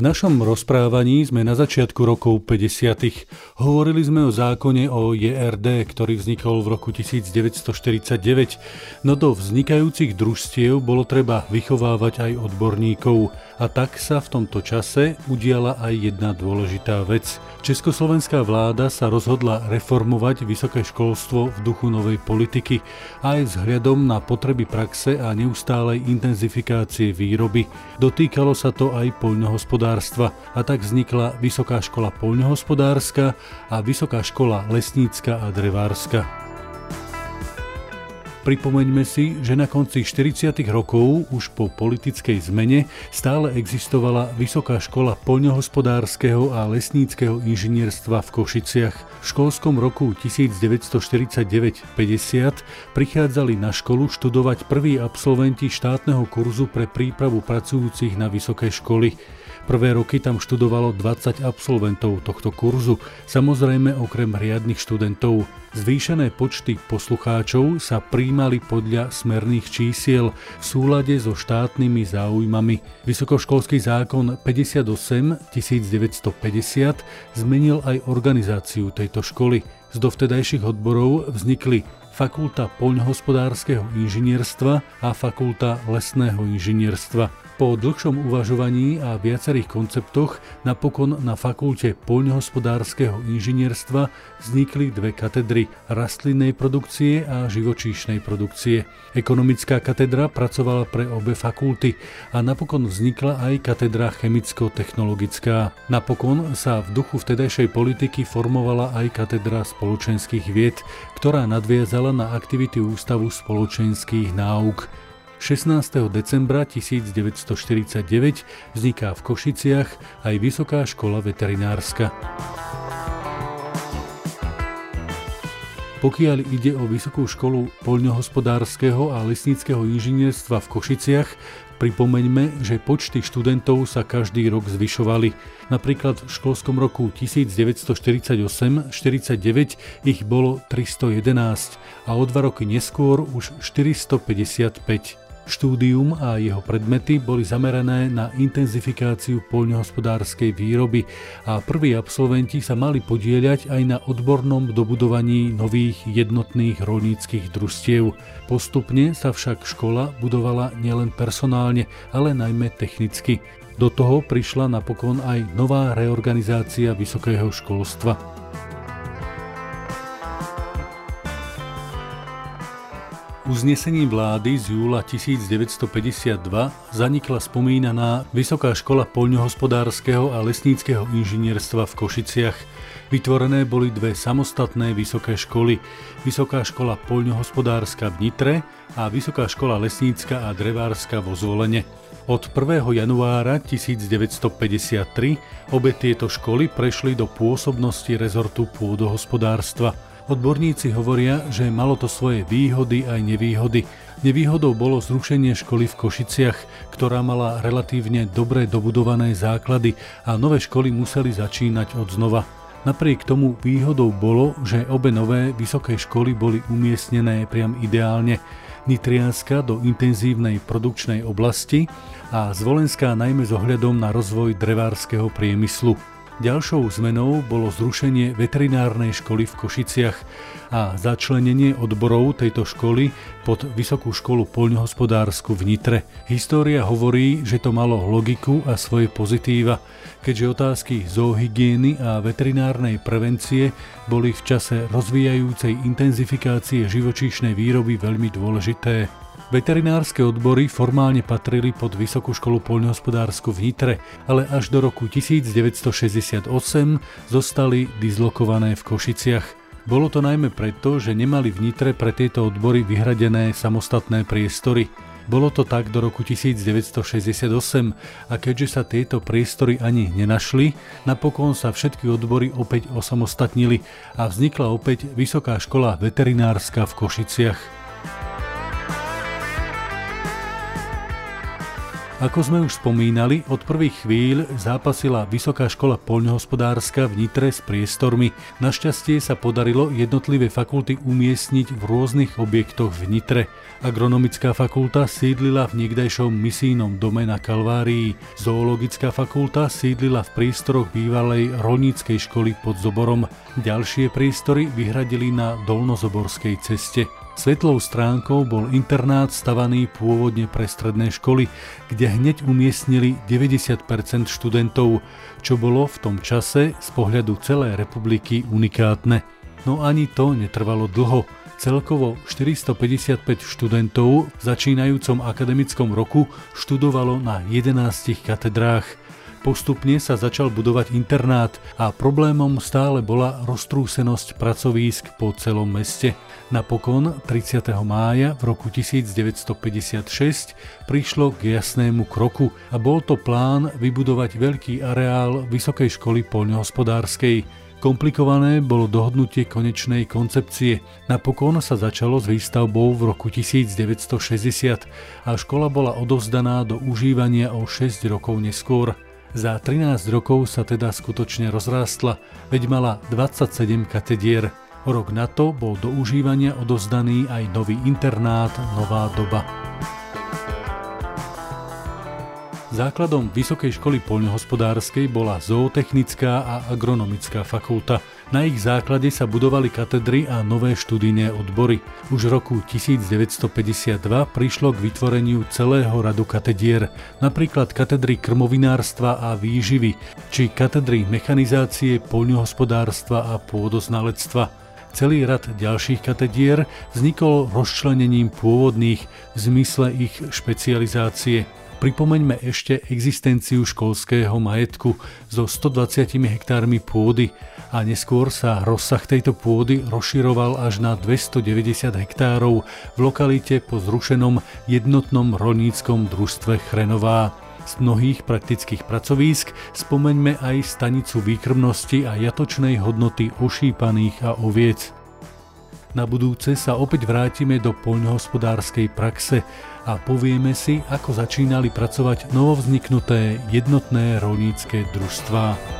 V našom rozprávaní sme na začiatku rokov 50. Hovorili sme o zákone o JRD, ktorý vznikol v roku 1949, no do vznikajúcich družstiev bolo treba vychovávať aj odborníkov a tak sa v tomto čase udiala aj jedna dôležitá vec. Československá vláda sa rozhodla reformovať vysoké školstvo v duchu novej politiky aj vzhľadom na potreby praxe a neustálej intenzifikácie výroby. Dotýkalo sa to aj poľnohospodárstva a tak vznikla Vysoká škola poľnohospodárska a Vysoká škola lesnícka a drevárska. Pripomeňme si, že na konci 40. rokov, už po politickej zmene, stále existovala Vysoká škola poľnohospodárskeho a lesníckého inžinierstva v Košiciach. V školskom roku 1949-50 prichádzali na školu študovať prví absolventi štátneho kurzu pre prípravu pracujúcich na vysoké školy. Prvé roky tam študovalo 20 absolventov tohto kurzu, samozrejme okrem riadnych študentov. Zvýšené počty poslucháčov sa príjmali podľa smerných čísiel v súlade so štátnymi záujmami. Vysokoškolský zákon 58 1950 zmenil aj organizáciu tejto školy. Z dovtedajších odborov vznikli Fakulta poľnohospodárskeho inžinierstva a Fakulta lesného inžinierstva. Po dlhšom uvažovaní a viacerých konceptoch napokon na fakulte poľnohospodárskeho inžinierstva vznikli dve katedry rastlinnej produkcie a živočíšnej produkcie. Ekonomická katedra pracovala pre obe fakulty a napokon vznikla aj katedra chemicko-technologická. Napokon sa v duchu vtedajšej politiky formovala aj katedra spoločenských vied, ktorá nadviazala na aktivity Ústavu spoločenských náuk. 16. decembra 1949 vzniká v Košiciach aj Vysoká škola veterinárska. Pokiaľ ide o Vysokú školu poľnohospodárskeho a lesníckého inžinierstva v Košiciach, pripomeňme, že počty študentov sa každý rok zvyšovali. Napríklad v školskom roku 1948-49 ich bolo 311 a o dva roky neskôr už 455. Štúdium a jeho predmety boli zamerané na intenzifikáciu poľnohospodárskej výroby a prví absolventi sa mali podieľať aj na odbornom dobudovaní nových jednotných rolníckých družstiev. Postupne sa však škola budovala nielen personálne, ale najmä technicky. Do toho prišla napokon aj nová reorganizácia vysokého školstva. Uznesením vlády z júla 1952 zanikla spomínaná Vysoká škola poľnohospodárskeho a lesníckého inžinierstva v Košiciach. Vytvorené boli dve samostatné vysoké školy. Vysoká škola poľnohospodárska v Nitre a Vysoká škola lesnícka a drevárska vo Zvolene. Od 1. januára 1953 obe tieto školy prešli do pôsobnosti rezortu pôdohospodárstva. Odborníci hovoria, že malo to svoje výhody aj nevýhody. Nevýhodou bolo zrušenie školy v Košiciach, ktorá mala relatívne dobre dobudované základy a nové školy museli začínať od znova. Napriek tomu výhodou bolo, že obe nové vysoké školy boli umiestnené priam ideálne. Nitrianska do intenzívnej produkčnej oblasti a Zvolenská najmä s ohľadom na rozvoj drevárskeho priemyslu. Ďalšou zmenou bolo zrušenie veterinárnej školy v Košiciach a začlenenie odborov tejto školy pod Vysokú školu poľnohospodársku v Nitre. História hovorí, že to malo logiku a svoje pozitíva, keďže otázky zoohygieny a veterinárnej prevencie boli v čase rozvíjajúcej intenzifikácie živočíšnej výroby veľmi dôležité. Veterinárske odbory formálne patrili pod Vysokú školu poľnohospodársku v Nitre, ale až do roku 1968 zostali dislokované v Košiciach. Bolo to najmä preto, že nemali v Nitre pre tieto odbory vyhradené samostatné priestory. Bolo to tak do roku 1968 a keďže sa tieto priestory ani nenašli, napokon sa všetky odbory opäť osamostatnili a vznikla opäť Vysoká škola veterinárska v Košiciach. Ako sme už spomínali, od prvých chvíľ zápasila Vysoká škola poľnohospodárska v Nitre s priestormi. Našťastie sa podarilo jednotlivé fakulty umiestniť v rôznych objektoch v Nitre. Agronomická fakulta sídlila v niekdajšom misijnom dome na Kalvárii. Zoologická fakulta sídlila v priestoroch bývalej rolníckej školy pod Zoborom. Ďalšie priestory vyhradili na Dolnozoborskej ceste. Svetlou stránkou bol internát stavaný pôvodne pre stredné školy, kde hneď umiestnili 90% študentov, čo bolo v tom čase z pohľadu celej republiky unikátne. No ani to netrvalo dlho. Celkovo 455 študentov v začínajúcom akademickom roku študovalo na 11 katedrách. Postupne sa začal budovať internát a problémom stále bola roztrúsenosť pracovísk po celom meste. Napokon 30. mája v roku 1956 prišlo k jasnému kroku a bol to plán vybudovať veľký areál Vysokej školy poľnohospodárskej. Komplikované bolo dohodnutie konečnej koncepcie. Napokon sa začalo s výstavbou v roku 1960 a škola bola odovzdaná do užívania o 6 rokov neskôr. Za 13 rokov sa teda skutočne rozrástla, veď mala 27 katedier. Rok na to bol do užívania odozdaný aj nový internát Nová doba. Základom Vysokej školy poľnohospodárskej bola zootechnická a agronomická fakulta. Na ich základe sa budovali katedry a nové študijné odbory. Už v roku 1952 prišlo k vytvoreniu celého radu katedier, napríklad katedry krmovinárstva a výživy, či katedry mechanizácie, poľnohospodárstva a pôdoznalectva. Celý rad ďalších katedier vznikol rozčlenením pôvodných v zmysle ich špecializácie. Pripomeňme ešte existenciu školského majetku so 120 hektármi pôdy a neskôr sa rozsah tejto pôdy rozširoval až na 290 hektárov v lokalite po zrušenom jednotnom rolníckom družstve Chrenová. Z mnohých praktických pracovísk spomeňme aj stanicu výkrmnosti a jatočnej hodnoty ošípaných a oviec. Na budúce sa opäť vrátime do poľnohospodárskej praxe a povieme si, ako začínali pracovať novovzniknuté jednotné rolnícke družstvá.